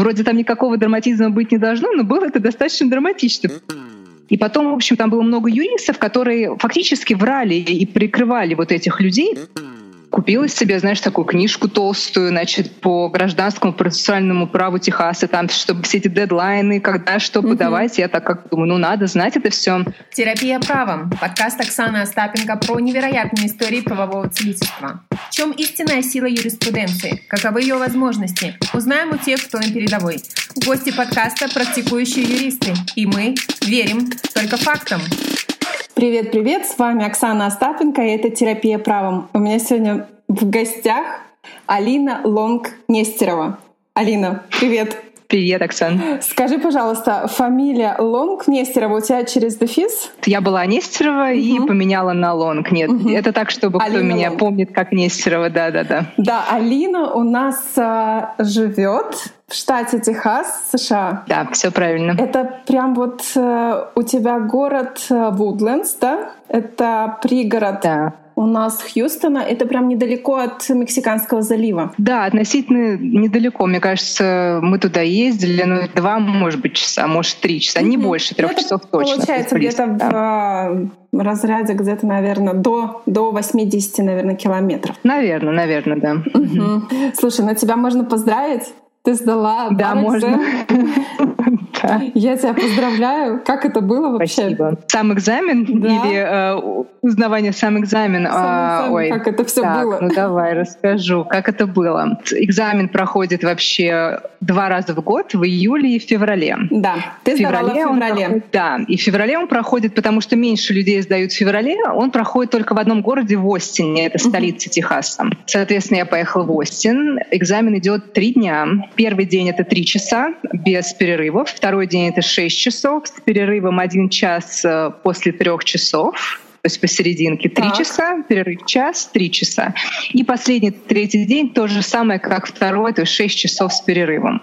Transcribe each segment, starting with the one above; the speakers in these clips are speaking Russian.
Вроде там никакого драматизма быть не должно, но было это достаточно драматично. И потом, в общем, там было много юристов, которые фактически врали и прикрывали вот этих людей купила себе, знаешь, такую книжку толстую, значит, по гражданскому процессуальному праву Техаса, там, чтобы все эти дедлайны, когда что подавать, я так как думаю, ну надо знать это все. Терапия правом. Подкаст Оксаны Остапенко про невероятные истории правового целительства. В чем истинная сила юриспруденции? Каковы ее возможности? Узнаем у тех, кто на передовой. Гости подкаста — практикующие юристы. И мы верим только фактам. Привет-привет, с вами Оксана Остапенко, и это «Терапия правом». У меня сегодня в гостях Алина Лонг-Нестерова. Алина, привет! Привет, Оксан. Скажи, пожалуйста, фамилия Лонг Нестерова у тебя через дефис? Я была Нестерова угу. и поменяла на Лонг. Нет, угу. это так, чтобы Алина кто меня Лонг. помнит как Нестерова, да-да-да. Да, Алина у нас а, живет в штате Техас, США. Да, все правильно. Это прям вот э, у тебя город Вудлендс, да? Это пригород да у нас Хьюстона. Это прям недалеко от Мексиканского залива. Да, относительно недалеко. Мне кажется, мы туда ездили, ну, два, может быть, часа, может, три часа, mm-hmm. не больше трех ну, часов точно. Получается, где-то да. в разряде где-то, наверное, до, до 80, наверное, километров. Наверное, наверное, да. Угу. Слушай, на тебя можно поздравить. Ты сдала Да, можно. Я тебя поздравляю. Как это было вообще? Спасибо. Сам экзамен да. или э, узнавание сам экзамен? Сам а, ой, как это все так, было? Ну давай расскажу, как это было. Экзамен проходит вообще два раза в год, в июле и в феврале. Да, ты в феврале, в феврале. Он, да, и в феврале он проходит, потому что меньше людей сдают в феврале. Он проходит только в одном городе в Остине, это столица uh-huh. Техаса. Соответственно, я поехала в Остин. Экзамен идет три дня. Первый день это три часа без перерывов. Второй день это шесть часов с перерывом один час э, после трех часов то есть посерединке три часа, перерыв час, три часа. И последний, третий день то же самое, как второй, то есть шесть часов с перерывом.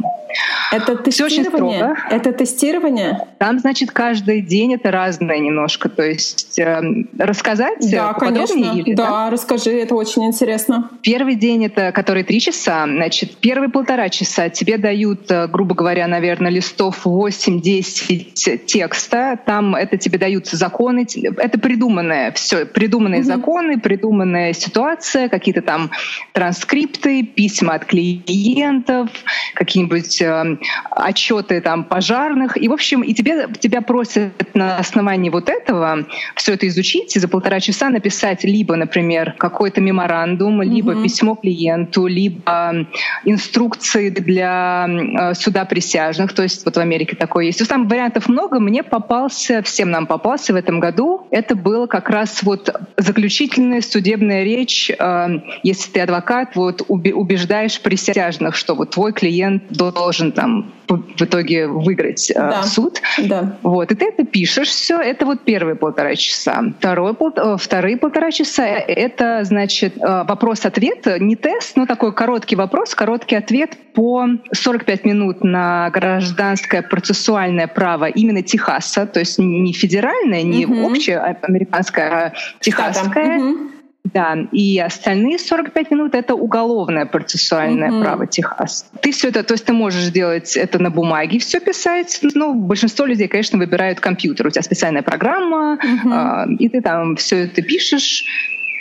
Это тестирование? Все очень строго. Это тестирование? Там, значит, каждый день это разное немножко. То есть э, рассказать Да, конечно. Или, да, да, расскажи, это очень интересно. Первый день, это который три часа. Значит, первые полтора часа тебе дают, э, грубо говоря, наверное, листов 8-10 текста. Там это тебе даются законы. Это придуманное все. Придуманные mm-hmm. законы, придуманная ситуация, какие-то там транскрипты, письма от клиентов, какие-нибудь э, отчеты там пожарных. И, в общем, и тебе, тебя просят на основании вот этого все это изучить и за полтора часа написать либо, например, какой-то меморандум, либо угу. письмо клиенту, либо инструкции для э, суда присяжных. То есть вот в Америке такое есть. То есть там вариантов много. Мне попался, всем нам попался в этом году. Это было как раз вот заключительная судебная речь, э, если ты адвокат, вот убеждаешь присяжных, что вот твой клиент должен там в итоге выиграть э, да. суд. Да. Вот. И ты это пишешь все. Это вот первые полтора часа. Второй, пол, э, вторые полтора часа — это, значит, э, вопрос-ответ. Не тест, но такой короткий вопрос, короткий ответ по 45 минут на гражданское процессуальное право именно Техаса. То есть не федеральное, не угу. общее американское, а техасское. Угу. Да, и остальные 45 минут — это уголовное процессуальное mm-hmm. право Техас. Ты все это, то есть ты можешь сделать это на бумаге, все писать. Ну, большинство людей, конечно, выбирают компьютер. У тебя специальная программа, mm-hmm. э, и ты там все это пишешь.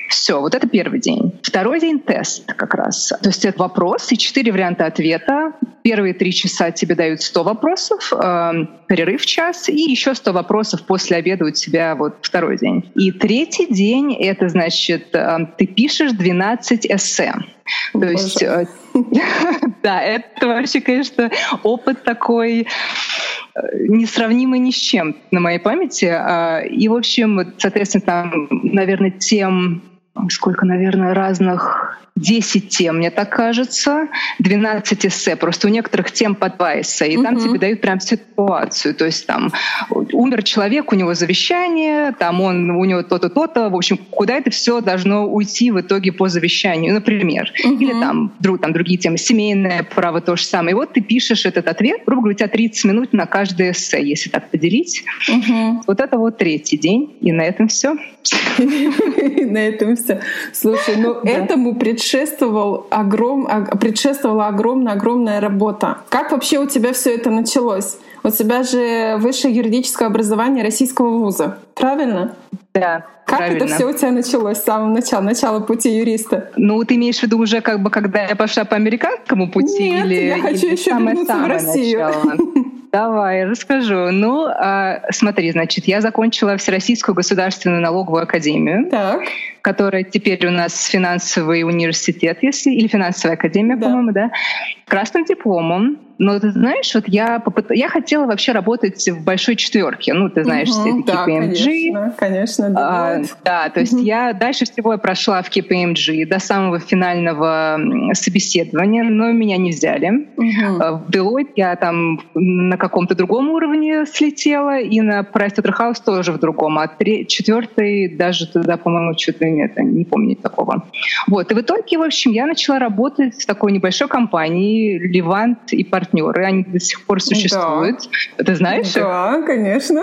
Все, вот это первый день. Второй день тест как раз. То есть это вопрос и четыре варианта ответа. Первые три часа тебе дают 100 вопросов, э, перерыв час, и еще 100 вопросов после обеда у тебя вот второй день. И третий день — это значит, э, ты пишешь 12 эссе. То Боже. есть, э, да, это вообще, конечно, опыт такой э, несравнимый ни с чем на моей памяти. А, и, в общем, соответственно, там, наверное, тем сколько, наверное, разных 10 тем, мне так кажется, 12 эссе. Просто у некоторых тем по 2 эссе. И uh-huh. там тебе дают прям ситуацию. То есть там умер человек, у него завещание, там он, у него то-то, то-то. В общем, куда это все должно уйти в итоге по завещанию, например. Uh-huh. Или там, друг, там другие темы, семейное право, то же самое. И вот ты пишешь этот ответ, грубо говоря, у тебя 30 минут на каждое эссе, если так поделить. Uh-huh. Вот это вот третий день. И на этом все. На этом все. Слушай, ну этому предшествует предшествовал огром, предшествовала огромная-огромная работа. Как вообще у тебя все это началось? У тебя же высшее юридическое образование российского вуза, правильно? Да. Как правильно. это все у тебя началось с самого начала, начала пути юриста? Ну, ты имеешь в виду уже как бы, когда я пошла по американскому пути Нет, или, я хочу или еще вернуться в Россию. начало? Давай, расскажу. Ну, а, смотри, значит, я закончила Всероссийскую государственную налоговую академию, Так. которая теперь у нас финансовый университет, если или финансовая академия, Да. по-моему, да, красным дипломом. Но ты знаешь, вот я попыт... я хотела вообще работать в большой четверке. Ну, ты знаешь, все Мгм, эти да, KPMG, конечно, конечно, а, Deloitte. да, то есть Мгм. я дальше всего я прошла в KPMG до самого финального собеседования, но меня не взяли. А В Deloitte я там на каком-то другом уровне слетела, и на Pricewaterhouse тоже в другом, а тре- четвертый даже туда, по-моему, что-то нет, не помню такого. Вот, и в итоге, в общем, я начала работать в такой небольшой компании «Левант и партнеры», они до сих пор существуют. Ты знаешь их? Да, конечно.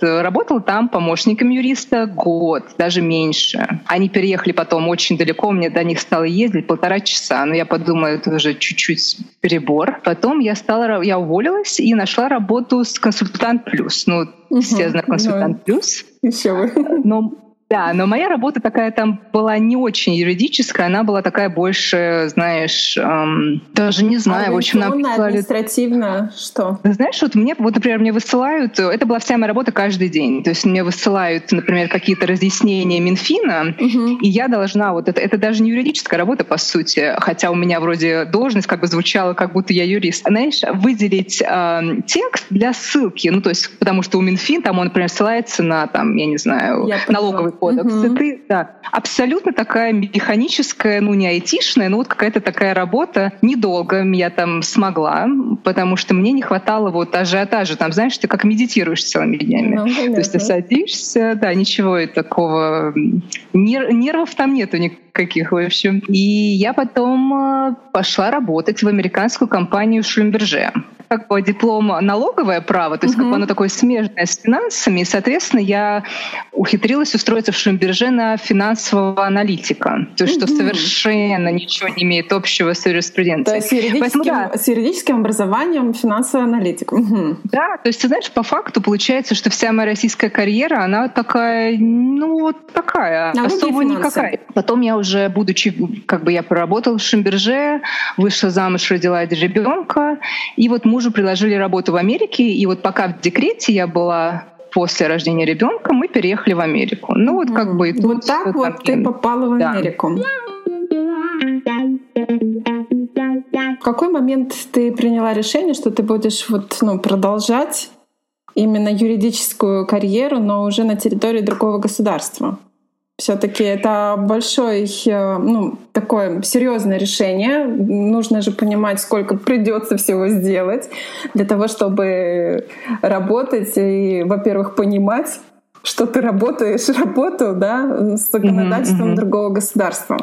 Работала там помощником юриста год, даже меньше. Они переехали потом очень далеко, мне до них стало ездить полтора часа, но я подумала, это уже чуть-чуть перебор. Потом я стала, я уволилась и нашла работу с консультант плюс. Ну, все Мгм. знают консультант плюс. Еще вы. Но да, но моя работа такая там была не очень юридическая, она была такая больше, знаешь, эм, даже не знаю, в общем, нам Организационно, прислали административно, что? знаешь, вот мне, вот, например, мне высылают, это была вся моя работа каждый день. То есть мне высылают, например, какие-то разъяснения Минфина, Мгм. и я должна, вот это, это даже не юридическая работа, по сути, хотя у меня вроде должность как бы звучала, как будто я юрист. Знаешь, выделить э, текст для ссылки, ну то есть потому что у Минфин там он, например, ссылается на, там, я не знаю, Я налоговый. Кодекс. Мгм. И ты, да, абсолютно такая механическая, ну не айтишная, но вот какая-то такая работа. Недолго я там смогла, потому что мне не хватало вот ажиотажа. Там, знаешь, ты как медитируешь целыми днями. Ну, То есть ты понятно. садишься, да, ничего такого, нер- нервов там нету никаких, в общем. И я потом э, пошла работать в американскую компанию Шлюмберже. Как бы диплом налоговое право, то есть как бы оно такое смежное с финансами, и, соответственно, я ухитрилась устроиться в Шлюмберже на финансового аналитика, то есть что Мгм. совершенно ничего не имеет общего с То юриспруденцией. есть с юридическим, Поэтому да. с юридическим образованием финансовый аналитик. Мгм. Да, то есть, ты знаешь, по факту получается, что вся моя российская карьера, она такая, ну вот такая, Налоги особо никакая. Потом я уже, будучи, как бы я проработала в Шимберже, вышла замуж, родила ребенка, и вот мужу предложили работу в Америке, и вот пока в декрете я была после рождения ребенка, мы переехали в Америку. Ну вот как бы и тут Вот так вот ты попала в Да. Америку. В какой момент ты приняла решение, что ты будешь вот, ну, продолжать именно юридическую карьеру, но уже на территории другого государства? Все-таки это большое, э, ну, такое серьезное решение. Нужно же понимать, сколько придется всего сделать для того, чтобы работать и, во-первых, понимать, что ты работаешь работу, да, с законодательством мгм. другого государства.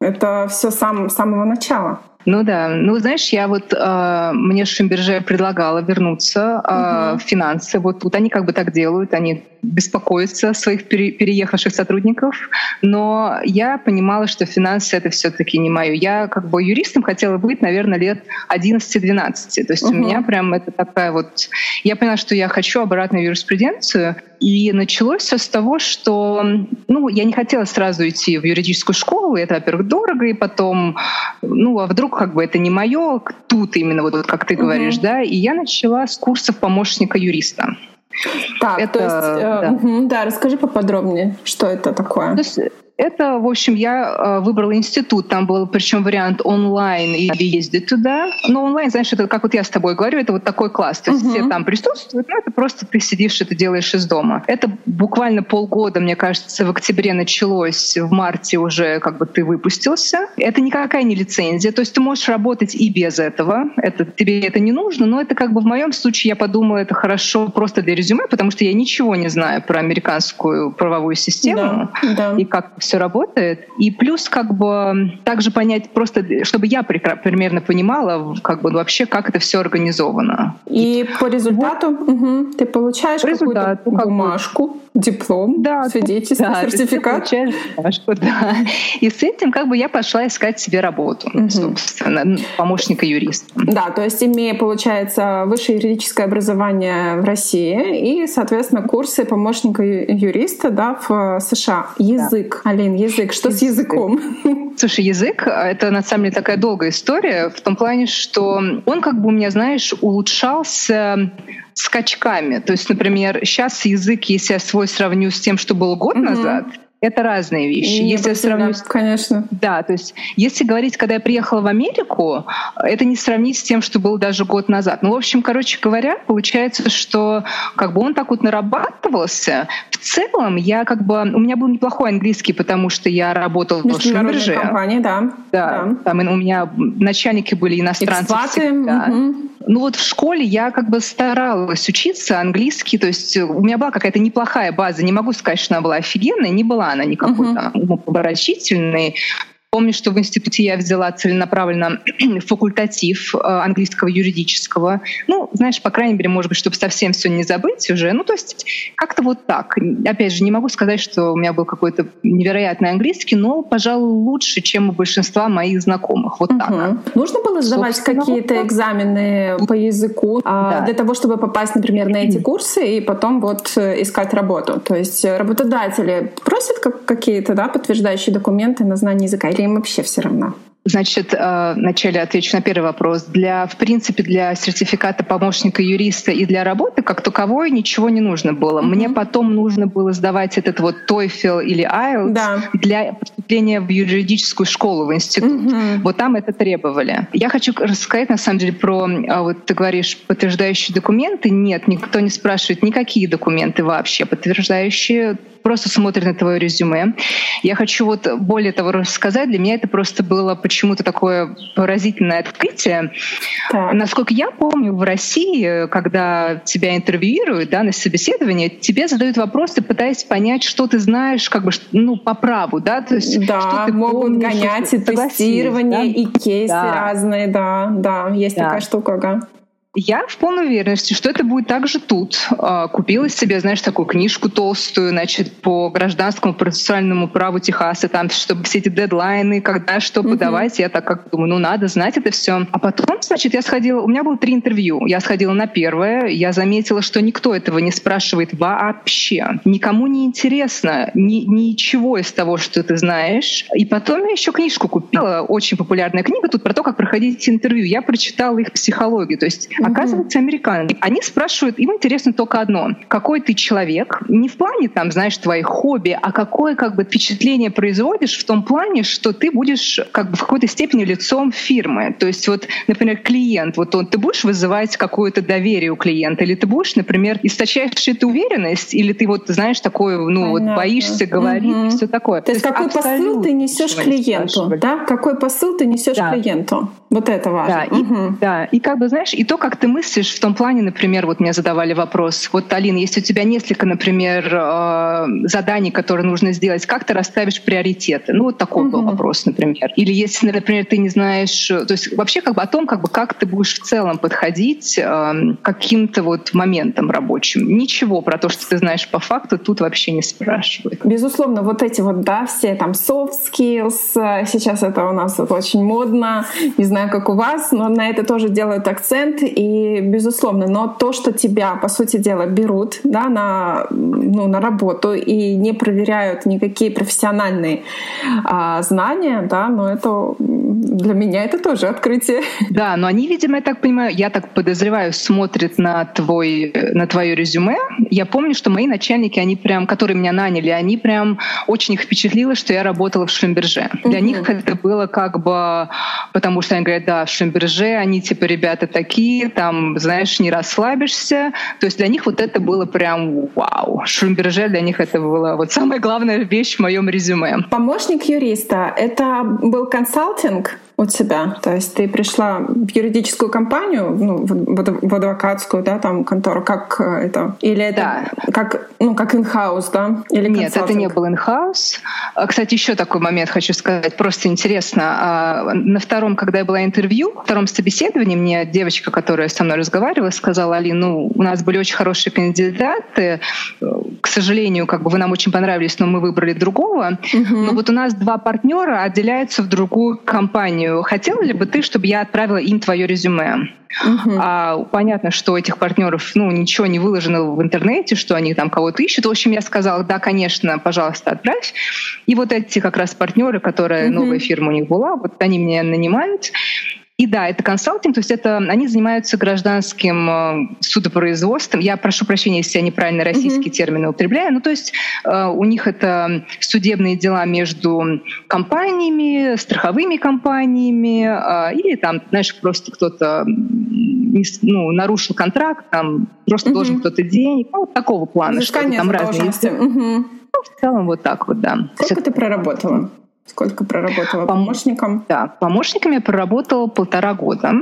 Это все сам, с самого начала. Ну да, ну знаешь, я вот э, мне Шимберже предлагала вернуться э, Мгм. в финансы. Вот тут они как бы так делают, они беспокоятся своих пере- переехавших сотрудников, но я понимала, что финансы это все-таки не мое. Я как бы юристом хотела быть, наверное, лет 11-12. То есть у Мгм. меня прям это такая вот... Я поняла, что я хочу обратно в юриспруденцию, и началось все с того, что ну, я не хотела сразу идти в юридическую школу, это, во-первых, дорого, и потом, ну, а вдруг как бы это не мое, тут именно вот, вот как ты говоришь, да, и я начала с курсов помощника юриста. Так, Это- то есть, э, да. мгм, да, расскажи поподробнее, что это такое. То есть это, в общем, я э, выбрала институт. Там был причем вариант онлайн и ездить туда. Но онлайн, знаешь, это как вот я с тобой говорю, это вот такой класс. То есть Мгм. все там присутствуют, но это просто ты сидишь, это делаешь из дома. Это буквально полгода, мне кажется, в октябре началось, в марте уже как бы ты выпустился. Это никакая не лицензия. То есть ты можешь работать и без этого. Это, тебе это не нужно, но это как бы в моем случае я подумала, это хорошо просто для резюме, потому что я ничего не знаю про американскую правовую систему Да, да. и как все работает. И плюс как бы также понять просто, чтобы я примерно понимала, как бы вообще, как это все организовано. И по результату вот. угу, ты получаешь какую-то бумажку, диплом, да, свидетельство, да, сертификат. Ты бумажку, да. И с этим как бы я пошла искать себе работу, угу. собственно, помощника юриста. Да, то есть имея, получается, высшее юридическое образование в России и, соответственно, курсы помощника юриста да, в США. Язык. Да. Алин, язык. Что язык. с языком? Слушай, язык — это на самом деле такая долгая история в том плане, что он как бы у меня, знаешь, улучшался скачками. То есть, например, сейчас язык, если я свой сравню с тем, что было год mm-hmm. назад, это разные вещи. Если сравнить, да, конечно. Да, то есть если говорить, когда я приехала в Америку, это не сравнить с тем, что было даже год назад. Ну, в общем, короче говоря, получается, что как бы он так вот нарабатывался. В целом я как бы... У меня был неплохой английский, потому что я работала в Шлюмберже. компании, да. Да, да. Там у меня начальники были иностранцы. Экспаты. Угу. Ну вот в школе я как бы старалась учиться английский, то есть у меня была какая-то неплохая база. Не могу сказать, что она была офигенная, не была она никакой uh-huh. там умопомрачительной. Помню, что в институте я взяла целенаправленно факультатив э, английского юридического. Ну, знаешь, по крайней мере, может быть, чтобы совсем все не забыть уже. Ну, то есть как-то вот так. Опять же, не могу сказать, что у меня был какой-то невероятный английский, но, пожалуй, лучше, чем у большинства моих знакомых. Вот угу. так. Нужно было сдавать какие-то вот экзамены по языку а, да. для того, чтобы попасть, например, на эти курсы и потом вот э, искать работу? То есть работодатели просят какие-то да, подтверждающие документы на знание языка? Или им вообще все равно? Значит, э, вначале отвечу на первый вопрос. Для, в принципе, для сертификата помощника юриста и для работы как таковой ничего не нужно было. Mm-hmm. Мне потом нужно было сдавать этот вот TOEFL или IELTS да. для поступления в юридическую школу, в институт. Mm-hmm. Вот там это требовали. Я хочу рассказать, на самом деле, про, а, вот ты говоришь, подтверждающие документы. Нет, никто не спрашивает никакие документы вообще подтверждающие просто смотрит на твое резюме. Я хочу вот более того рассказать. Для меня это просто было почему-то такое поразительное открытие. Так. Насколько я помню, в России, когда тебя интервьюируют да, на собеседование, тебе задают вопросы, пытаясь понять, что ты знаешь как бы, ну, по праву. Да, То есть, да что ты могут помнишь, гонять и тестирование, да? и кейсы да. разные. Да, да, есть да. такая штука. Да. Я в полной уверенности, что это будет также тут. А, купила себе, знаешь, такую книжку толстую, значит, по гражданскому процессуальному праву Техаса, там, чтобы все эти дедлайны, когда что mm-hmm. подавать, я так как думаю, ну надо знать это все. А потом, значит, я сходила, у меня было три интервью. Я сходила на первое, я заметила, что никто этого не спрашивает вообще. Никому не интересно ни, ничего из того, что ты знаешь. И потом я еще книжку купила, очень популярная книга тут про то, как проходить интервью. Я прочитала их психологию, то есть Оказывается, американцы. Они спрашивают, им интересно только одно. Какой ты человек? Не в плане, там, знаешь, твоих хобби, а какое как бы впечатление производишь в том плане, что ты будешь как бы в какой-то степени лицом фирмы. То есть вот, например, клиент, вот он, ты будешь вызывать какое-то доверие у клиента, или ты будешь, например, источаешь эту уверенность, или ты вот, знаешь, такое, ну, Понятно. вот боишься говорить угу. и все такое. То, То есть какой посыл ты несешь клиенту, да? Какой посыл ты несешь да. клиенту? Вот это важно. Да, угу. и, да, и как бы, знаешь, и то, как ты мыслишь в том плане, например, вот мне задавали вопрос, вот, Алина, если у тебя несколько, например, э, заданий, которые нужно сделать, как ты расставишь приоритеты? Ну, вот такой угу. был вопрос, например. Или если, например, ты не знаешь, то есть вообще как бы о том, как бы как ты будешь в целом подходить э, к каким-то вот моментам рабочим. Ничего про то, что ты знаешь по факту, тут вообще не спрашивают. Безусловно, вот эти вот, да, все там soft skills, э, сейчас это у нас очень модно, не знаю, как у вас, но на это тоже делают акцент, и безусловно, но то, что тебя, по сути дела, берут да, на, ну, на работу и не проверяют никакие профессиональные а, знания, да, но это для меня это тоже открытие. Да, но они, видимо, я так понимаю, я так подозреваю, смотрят на твой, на твое резюме. Я помню, что мои начальники, они прям, которые меня наняли, они прям очень их впечатлило, что я работала в Шлюмберже. Для угу. них это было как бы, потому что они говорят, да, в Шлюмберже они типа ребята такие, там, знаешь, не расслабишься. То есть для них вот это было прям вау. Шлюмберже для них это была вот самая главная вещь в моем резюме. Помощник юриста — это был консалтинг у тебя? То есть ты пришла в юридическую компанию, ну, в адвокатскую, да, там контору, как э, это? Или это да. как, ну, как in-house, да? Или Нет, это не был. А, кстати, еще такой момент хочу сказать, просто интересно. А, на втором, когда я была интервью, втором собеседовании мне девочка, которая со мной разговаривала, сказала, Али, ну, у нас были очень хорошие кандидаты, к сожалению, как бы вы нам очень понравились, но мы выбрали другого. Угу. Но вот у нас два партнера отделяются в другую компанию. Хотела ли бы ты, чтобы я отправила им твое резюме? Uh-huh. А понятно, что этих партнеров ну, ничего не выложено в интернете, что они там кого-то ищут. В общем, я сказала, да, конечно, пожалуйста, отправь. И вот эти как раз партнеры, которые uh-huh. новая фирма у них была, вот они меня нанимают. И да, это консалтинг, то есть это они занимаются гражданским э, судопроизводством. Я прошу прощения, если я неправильно российские mm-hmm. термины употребляю. Ну, то есть э, у них это судебные дела между компаниями, страховыми компаниями, э, или там, знаешь, просто кто-то ну, нарушил контракт, там просто mm-hmm. должен кто-то денег, ну, вот такого плана. Что там разные. Mm-hmm. Ну, в целом вот так вот, да. Сколько Все... ты проработала? Сколько проработала помощником? Да, помощниками я проработала полтора года.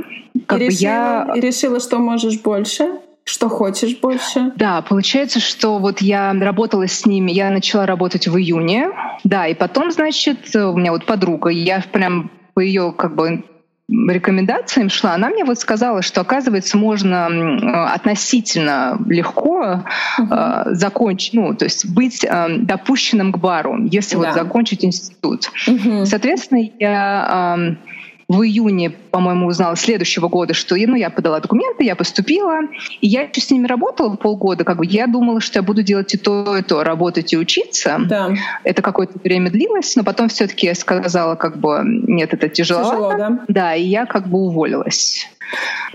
Как и, решила, я... и решила, что можешь больше? Что хочешь больше? Да, получается, что вот я работала с ними, я начала работать в июне, да, и потом, значит, у меня вот подруга, я прям по ее как бы рекомендациям шла, она мне вот сказала, что, оказывается, можно относительно легко э, закончить, ну, то есть быть э, допущенным к бару, если да. вот закончить институт. Uh-huh. Соответственно, я э, в июне, по-моему, узнала следующего года, что ну, я подала документы, я поступила, и я еще с ними работала полгода. Как бы я думала, что я буду делать и то, и то, работать и учиться. Да. Это какое-то время длилось, но потом все-таки я сказала, как бы, нет, это тяжело. Тяжело, да? Да, и я как бы уволилась.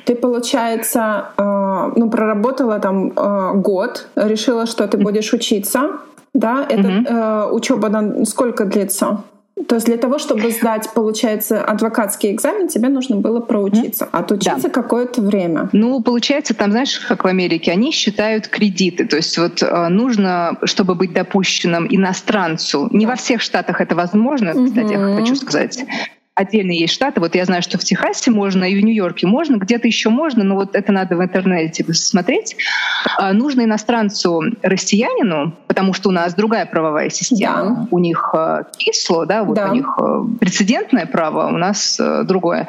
Ты, получается, э, ну, проработала там э, год, решила, что ты будешь учиться, да? Это угу. э, учеба сколько длится? То есть для того, чтобы сдать, получается, адвокатский экзамен, тебе нужно было проучиться, отучиться да. какое-то время. Ну, получается, там, знаешь, как в Америке, они считают кредиты. То есть вот э, нужно, чтобы быть допущенным иностранцу, не во всех штатах это возможно, кстати, угу. я хочу сказать, отдельные есть штаты. Вот я знаю, что в Техасе можно, и в Нью-Йорке можно, где-то еще можно, но вот это надо в интернете смотреть. А, нужно иностранцу, россиянину, потому что у нас другая правовая система. Да. У них кисло, да, вот да. у них э, прецедентное право, у нас другое.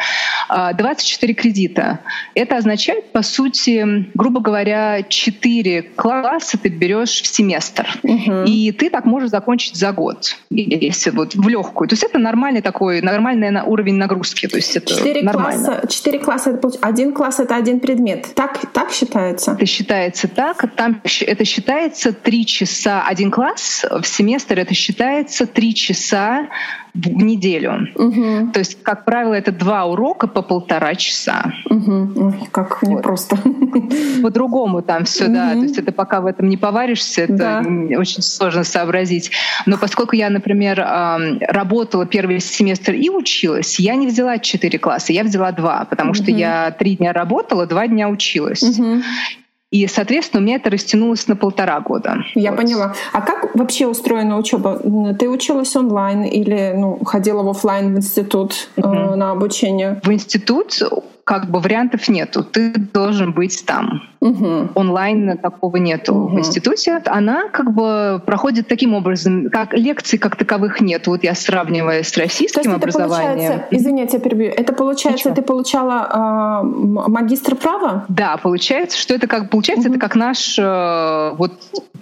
24 а, кредита. Это означает, по сути, грубо говоря, 4 класса ты берешь в семестр. Угу. И ты так можешь закончить за год, если вот в легкую. То есть это нормальный такой, нормальная на уровень нагрузки. То есть это 4 нормально. Класса, 4 класса это один класс это один предмет. Так, так считается? Это считается так. Там это считается 3 часа один класс, в семестр это считается 3 часа в неделю. Угу. То есть, как правило, это два урока по полтора часа. Угу. Ой, как вот. непросто. По-другому там все, угу. да. То есть это пока в этом не поваришься, это да. очень сложно сообразить. Но поскольку я, например, работала первый семестр и училась, я не взяла четыре класса, я взяла два, потому угу. что я три дня работала, два дня училась. Угу. И, соответственно, у меня это растянулось на полтора года. Я вот. поняла. А как вообще устроена учеба? Ты училась онлайн или ну, ходила в офлайн в институт угу. э, на обучение? В институт как бы вариантов нету. Ты должен быть там. Угу. Онлайн такого нету угу. в институте. Она как бы проходит таким образом, как лекций как таковых нет. Вот я сравниваю с российским То есть образованием. Это извините, я перебью. Это получается, Ничего. ты получала э, магистр права? Да, получается, что это как получается, угу. это как наш э, вот.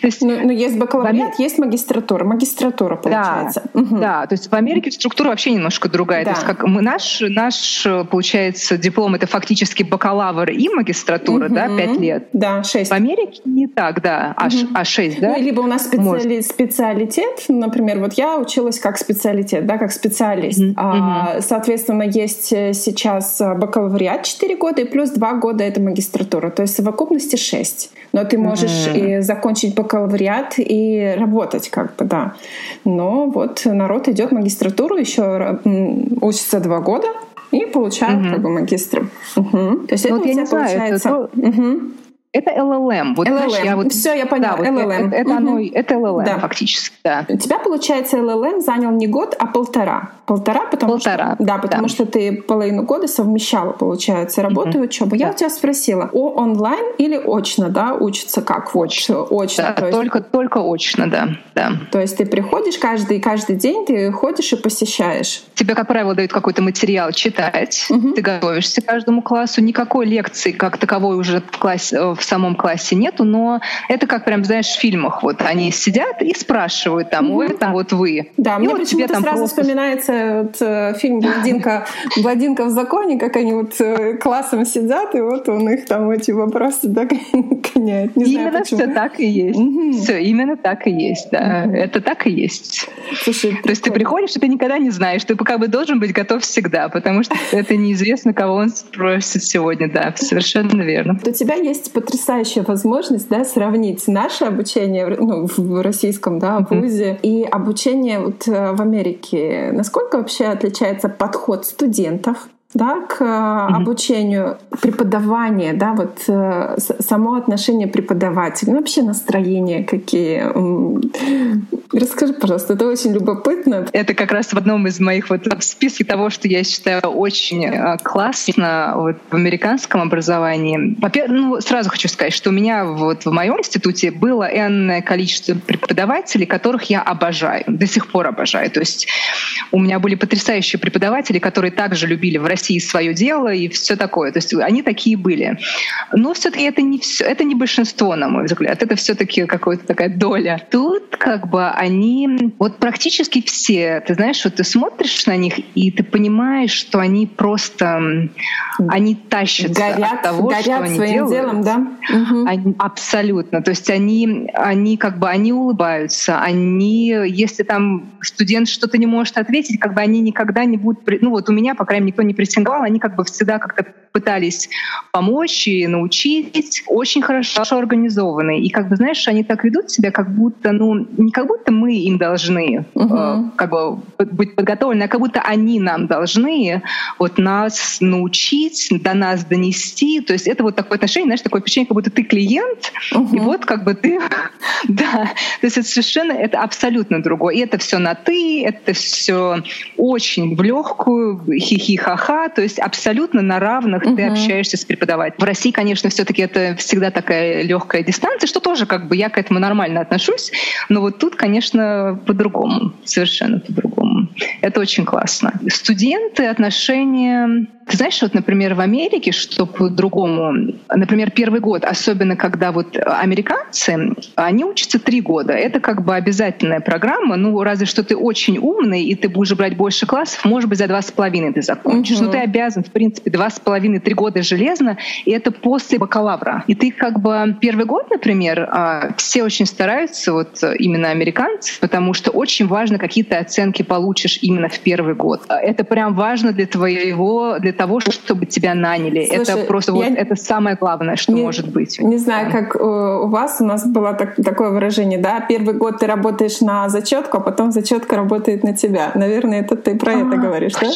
то есть, ну, ну, есть бакалавриат, есть магистратура, магистратура получается. Да, угу. да, то есть в Америке структура вообще немножко другая. Да. То есть как мы наш наш получается получается, диплом это фактически бакалавр и магистратура, угу. да, пять лет. Да, шесть. В Америке не так, да, а, угу. а да? Ну, либо у нас специали... специалитет, например, вот я училась как специалитет, да, как специалист. Угу. А, соответственно, есть э, сейчас э, бакалавриат 4 года и плюс 2 года это магистратура, то есть в совокупности 6. Но ты можешь угу. и закончить бакалавриат и работать как бы, да. Но вот народ идет магистратуру, еще учится 2 года, и получают угу. как бы магистр. Угу. То есть ну, это вот у тебя получается... Это, угу. это LLM. Вот, LLM. Знаешь, я вот, Все, я поняла. Да, вот LLM. Это, угу. оно, это LLM да. фактически. Да. У тебя, получается, LLM занял не год, а полтора. Полтора, потому полтора, что да, потому да. что ты половину года совмещала, получается, работу mm-hmm. и учебу. Я да. у тебя спросила, о онлайн или очно, да, учится как очно? Очно. Да, есть... только только очно, да, да. То есть ты приходишь каждый каждый день, ты ходишь и посещаешь. Тебе, как правило, дают какой-то материал читать, mm-hmm. ты готовишься к каждому классу, никакой лекции как таковой уже в классе э, в самом классе нету, но это как прям знаешь в фильмах, вот они сидят и спрашивают там, ой, там вот вы. Да, и мне вот почему-то сразу просто... вспоминается вот, э, фильм «Блондинка», «Блондинка в законе», как они вот э, классом сидят, и вот он их там эти вопросы догоняет. Не именно знаю, все так и есть. Угу. Все, именно так и есть, да. Угу. Это так и есть. Слушай, То есть ты приходишь, и ты никогда не знаешь, ты как бы должен быть готов всегда, потому что это неизвестно, кого он спросит сегодня, да, совершенно верно. У тебя есть потрясающая возможность, да, сравнить наше обучение ну, в российском, да, вузе и обучение вот э, в Америке. Насколько вообще отличается подход студентов да, к mm-hmm. обучению, преподавание, да, вот э, само отношение преподавателя, ну, вообще настроение какие. Расскажи, пожалуйста, это очень любопытно. Это как раз в одном из моих вот в списке того, что я считаю очень э, классно вот, в американском образовании. Во-первых, ну, сразу хочу сказать, что у меня вот в моем институте было энное количество преподавателей, которых я обожаю, до сих пор обожаю. То есть у меня были потрясающие преподаватели, которые также любили в России России свое дело и все такое. То есть они такие были. Но все-таки это не все, это не большинство, на мой взгляд. Это все-таки какая-то такая доля. Тут как бы они, вот практически все, ты знаешь, вот ты смотришь на них и ты понимаешь, что они просто, они тащатся горят, от того, горят что они своим делают. делом, да? Угу. Они, абсолютно. То есть они, они как бы, они улыбаются, они, если там студент что-то не может ответить, как бы они никогда не будут, ну вот у меня, по крайней мере, никто не прессинговал, они как бы всегда как-то пытались помочь и научить, очень хорошо организованные. И как бы, знаешь, они так ведут себя, как будто, ну, не как будто мы им должны угу. э, как бы быть подготовлены, а как будто они нам должны вот нас научить, до нас донести. То есть это вот такое отношение, знаешь, такое ощущение, как будто ты клиент, угу. и вот как бы ты... да, то есть это совершенно, это абсолютно другое. И это все на «ты», это все очень в легкую, хихи-ха-ха, то есть абсолютно на равных которых угу. ты общаешься с преподавателем. В России, конечно, все-таки это всегда такая легкая дистанция, что тоже как бы я к этому нормально отношусь, но вот тут, конечно, по-другому, совершенно по-другому. Это очень классно. Студенты, отношения ты знаешь, вот, например, в Америке, что по-другому, например, первый год, особенно когда вот американцы, они учатся три года. Это как бы обязательная программа, ну, разве что ты очень умный, и ты будешь брать больше классов, может быть, за два с половиной ты закончишь. Угу. Но ты обязан, в принципе, два с половиной, три года железно, и это после бакалавра. И ты как бы первый год, например, а, все очень стараются, вот именно американцы, потому что очень важно, какие ты оценки получишь именно в первый год. Это прям важно для твоего, для того, чтобы тебя наняли. Слушай, это просто вот это самое главное, что не, может быть. Не знаю, как у вас у нас было так, такое выражение, да, первый год ты работаешь на зачетку, а потом зачетка работает на тебя. Наверное, это ты про это говоришь, да?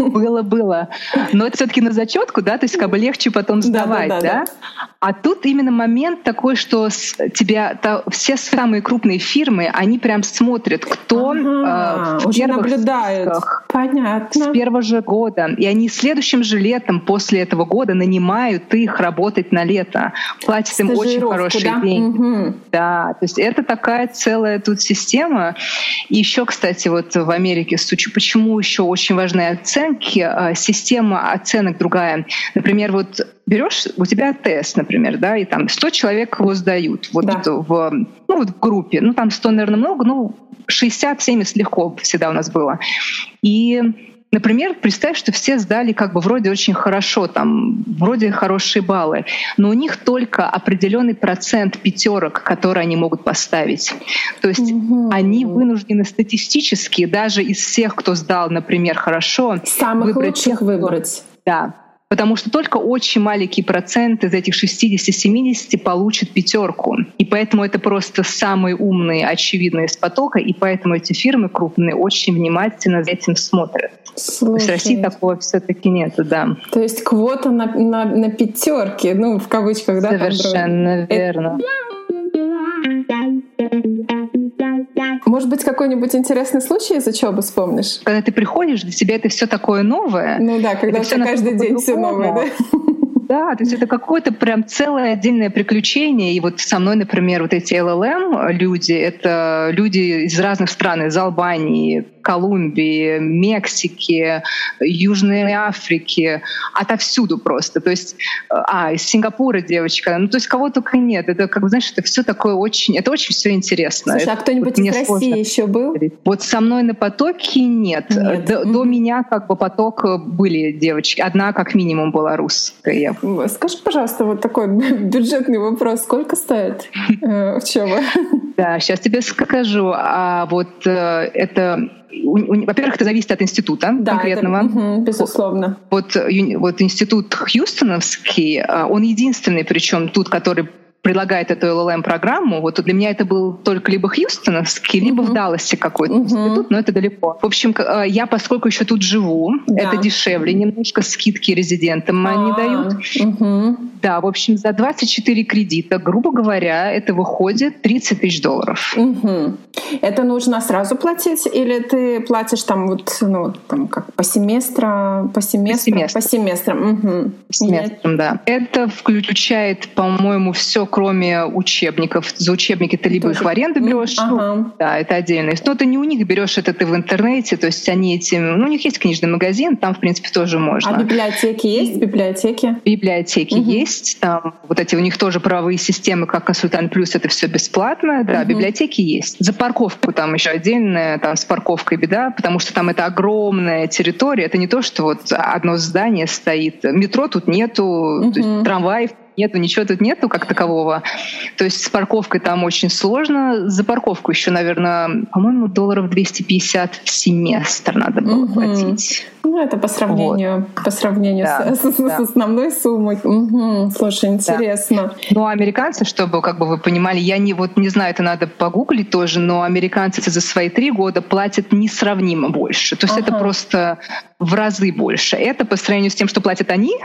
Было, было. Но это все-таки на зачетку, да, то есть как бы легче потом сдавать, да? да, да, да? А тут именно момент такой, что тебя то, все самые крупные фирмы, они прям смотрят, кто ага, э, в уже наблюдают. Списках, Понятно. С первого же года. И они следующим же летом после этого года нанимают их работать на лето. Платят им очень хорошие да? деньги. Угу. Да, то есть это такая целая тут система. И еще, кстати, вот в Америке, почему еще очень важны оценки, а, система оценок другая. Например, вот берешь, у тебя тест, например, да, и там 100 человек его сдают вот да. в, ну, вот в группе. Ну, там 100, наверное, много, ну, 60-70 легко всегда у нас было. И Например, представь, что все сдали как бы вроде очень хорошо, там вроде хорошие баллы, но у них только определенный процент пятерок, которые они могут поставить. То есть угу. они вынуждены статистически даже из всех, кто сдал, например, хорошо, самых выбрать лучших выбрать. Да, потому что только очень маленький процент из этих 60-70 получит пятерку. И поэтому это просто самые умные, очевидные из потока, и поэтому эти фирмы крупные очень внимательно за этим смотрят. Слушай. То есть в России такого все-таки нет, да. То есть квота на, на, на пятерки, ну, в кавычках, да? Совершенно верно. Это... Может быть, какой-нибудь интересный случай из учебы вспомнишь? Когда ты приходишь, для тебя это все такое новое. Ну да, когда тебя каждый день все новое, да? Да, то есть это какое-то прям целое отдельное приключение. И вот со мной, например, вот эти LLM люди, это люди из разных стран, из Албании, Колумбии, Мексики, Южной Африки, отовсюду просто. То есть, а, из Сингапура девочка. Ну, то есть кого только нет. Это, как бы, знаешь, это все такое очень, это очень все интересно. Слушай, а кто-нибудь из России сложно. еще был? Вот со мной на потоке нет. нет. До, mm-hmm. до меня как бы поток были девочки. Одна как минимум была русская. Скажи, пожалуйста, вот такой бюджетный вопрос. Сколько стоит э, учеба? Да, сейчас тебе скажу. А вот э, это во-первых, это зависит от института да, конкретного. Это, угу, безусловно. Вот, вот институт Хьюстоновский, а, он единственный, причем тут, который предлагает эту LLM-программу, вот для меня это был только либо Хьюстоновский, либо uh-huh. в Далласе какой-то uh-huh. институт, но это далеко. В общем, э, я, поскольку еще тут живу, да. это дешевле, немножко скидки резидентам А-а-а. они дают. Uh-huh. Да, в общем, за 24 кредита, грубо говоря, это выходит 30 тысяч долларов. Uh-huh. Это нужно сразу платить или ты платишь там вот, ну, там как по семестру, по семестру, по, семестру. по семестрам? Угу. По семестрам, да. Это включает, по-моему, все кроме учебников. За учебники ты либо Тоже. их в аренду берешь, ага. ну, да, это отдельно. Но ты не у них берешь это ты в интернете, то есть они этим, ну, у них есть книжный магазин, там, в принципе, тоже можно. А библиотеки есть? Библиотеки? Библиотеки угу. есть, там вот эти у них тоже правовые системы, как консультант плюс, это все бесплатно, да, угу. библиотеки есть. За парковку там еще отдельная, там с парковкой беда, потому что там это огромная территория, это не то, что вот одно здание стоит, метро тут нету, угу. трамваев нету, ничего тут нету как такового. То есть с парковкой там очень сложно. За парковку еще, наверное, по-моему, долларов 250 в семестр надо было угу. платить. Ну, это по сравнению, вот. по сравнению да, с, да. с основной суммой. Угу. Слушай, интересно. Да. Ну, американцы, чтобы, как бы вы понимали, я не вот не знаю, это надо погуглить тоже, но американцы за свои три года платят несравнимо больше. То есть ага. это просто в разы больше. Это по сравнению с тем, что платят они,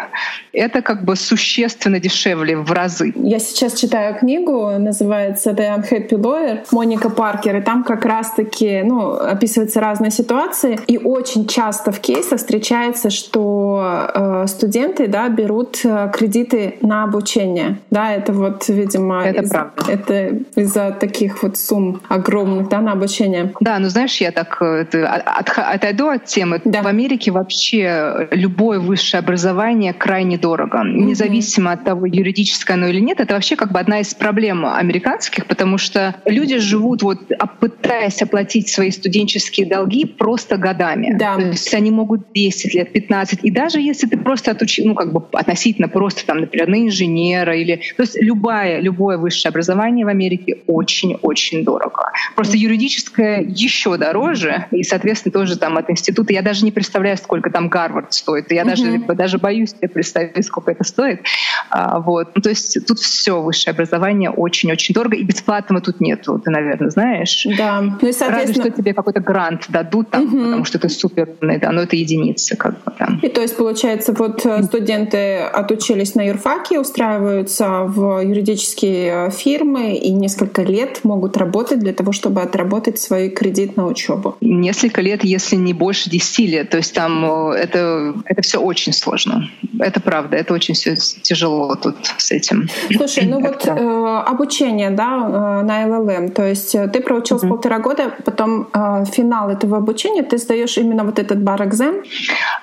это как бы существенно дешевле в разы. Я сейчас читаю книгу, называется «The Unhappy Lawyer» Моника Паркер, и там как раз-таки ну, описываются разные ситуации, и очень часто в кейсах встречается, что э, студенты да, берут э, кредиты на обучение. Да, это вот, видимо, это, из, правда. это из-за таких вот сумм огромных да, на обучение. Да, ну знаешь, я так э, это, от, отойду от темы. Да. В Америке Америке вообще любое высшее образование крайне дорого. Mm-hmm. Независимо от того, юридическое оно или нет, это вообще как бы одна из проблем американских, потому что люди живут, вот, пытаясь оплатить свои студенческие долги просто годами. Да. То есть они могут 10 лет, 15. И даже если ты просто отучил, ну, как бы относительно просто, там, например, на инженера или... То есть любое, любое высшее образование в Америке очень-очень дорого. Просто юридическое еще дороже, и, соответственно, тоже там от института. Я даже не представляю, сколько там Гарвард стоит. Я даже, даже боюсь себе представить, сколько это стоит. А, вот. Ну, то есть тут все высшее образование очень-очень дорого, и бесплатного тут нету, ты, наверное, знаешь. Да. Ну, и, соответственно... Разве что тебе какой-то грант дадут, там, угу. потому что ты супер да, но это единицы. Как бы, там. И то есть, получается, вот э, студенты отучились на юрфаке, устраиваются в юридические э, фирмы и несколько лет могут работать для того, чтобы отработать свой кредит на учебу. Несколько лет, если не больше 10 лет. То есть там э, это, это все очень сложно. Это правда, это очень все тяжело тут с этим. Слушай, ну вот э, обучение, да, на LLM, то есть ты проучился mm-hmm. полтора года, потом э, финал этого обучения ты сдаешь именно вот этот бар экзамен?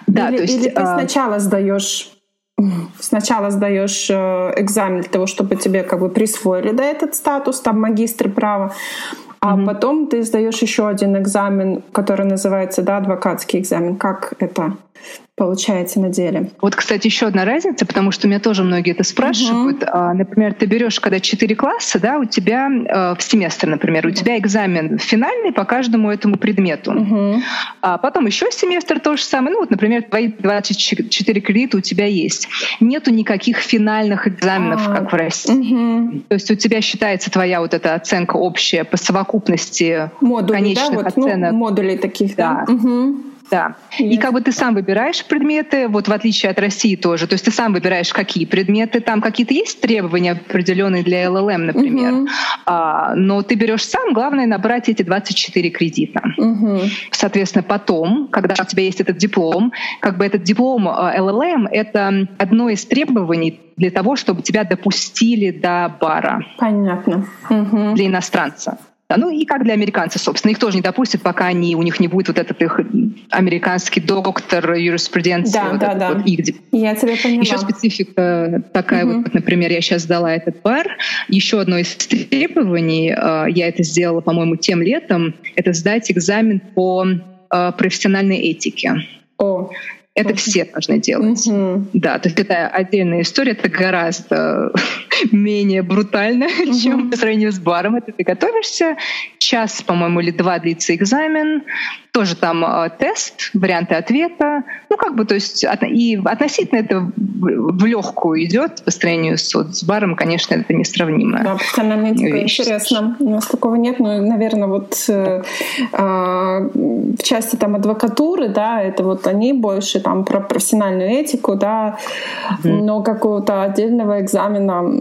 Да, или, то есть... Или ты э... сначала сдаешь сначала сдаешь экзамен для того, чтобы тебе как бы присвоили да, этот статус, там магистр права, а mm-hmm. потом ты сдаешь еще один экзамен, который называется да, адвокатский экзамен. Как это? Получается на деле. Вот, кстати, еще одна разница, потому что меня тоже многие это спрашивают. Uh-huh. Например, ты берешь, когда 4 класса, да, у тебя э, в семестр, например, у тебя экзамен финальный по каждому этому предмету. Uh-huh. А потом еще семестр то же самое. Ну, вот, например, твои 24 кредита у тебя есть. Нету никаких финальных экзаменов, uh-huh. как в России. Uh-huh. То есть у тебя считается твоя вот эта оценка общая по совокупности Модули, конечных да? вот, ну, оценок. Ну, модулей таких, да. да. Uh-huh Да. Yes. И как бы ты сам выбираешь предметы, вот в отличие от России тоже. То есть ты сам выбираешь, какие предметы. Там какие-то есть требования определенные для LLM, например. Uh-huh. А, но ты берешь сам, главное набрать эти 24 кредита. Uh-huh. Соответственно, потом, когда у тебя есть этот диплом, как бы этот диплом LLM — это одно из требований для того, чтобы тебя допустили до бара. Понятно. Угу. Для иностранца. Да, ну и как для американцев, собственно. Их тоже не допустят, пока они, у них не будет вот этот их американский доктор юриспруденции. Да, вот да, да. Вот их. Я тебя поняла. Еще специфика такая, угу. вот, например, я сейчас сдала этот бар. Еще одно из требований, э, я это сделала, по-моему, тем летом, это сдать экзамен по э, профессиональной этике. О. Это все должны делать. Угу. Да, то есть это отдельная история, это гораздо менее брутально, угу. чем по сравнению с баром. Это ты готовишься, час, по-моему, или два длится экзамен, тоже там э, тест, варианты ответа. Ну, как бы, то есть, от, и относительно это в, в легкую идет по сравнению с, вот, с баром, конечно, это несравнимо. Да, профессиональная этика интересно. У нас такого нет, но, наверное, вот э, э, в части там адвокатуры, да, это вот они больше там про профессиональную этику, да, mm-hmm. но какого-то отдельного экзамена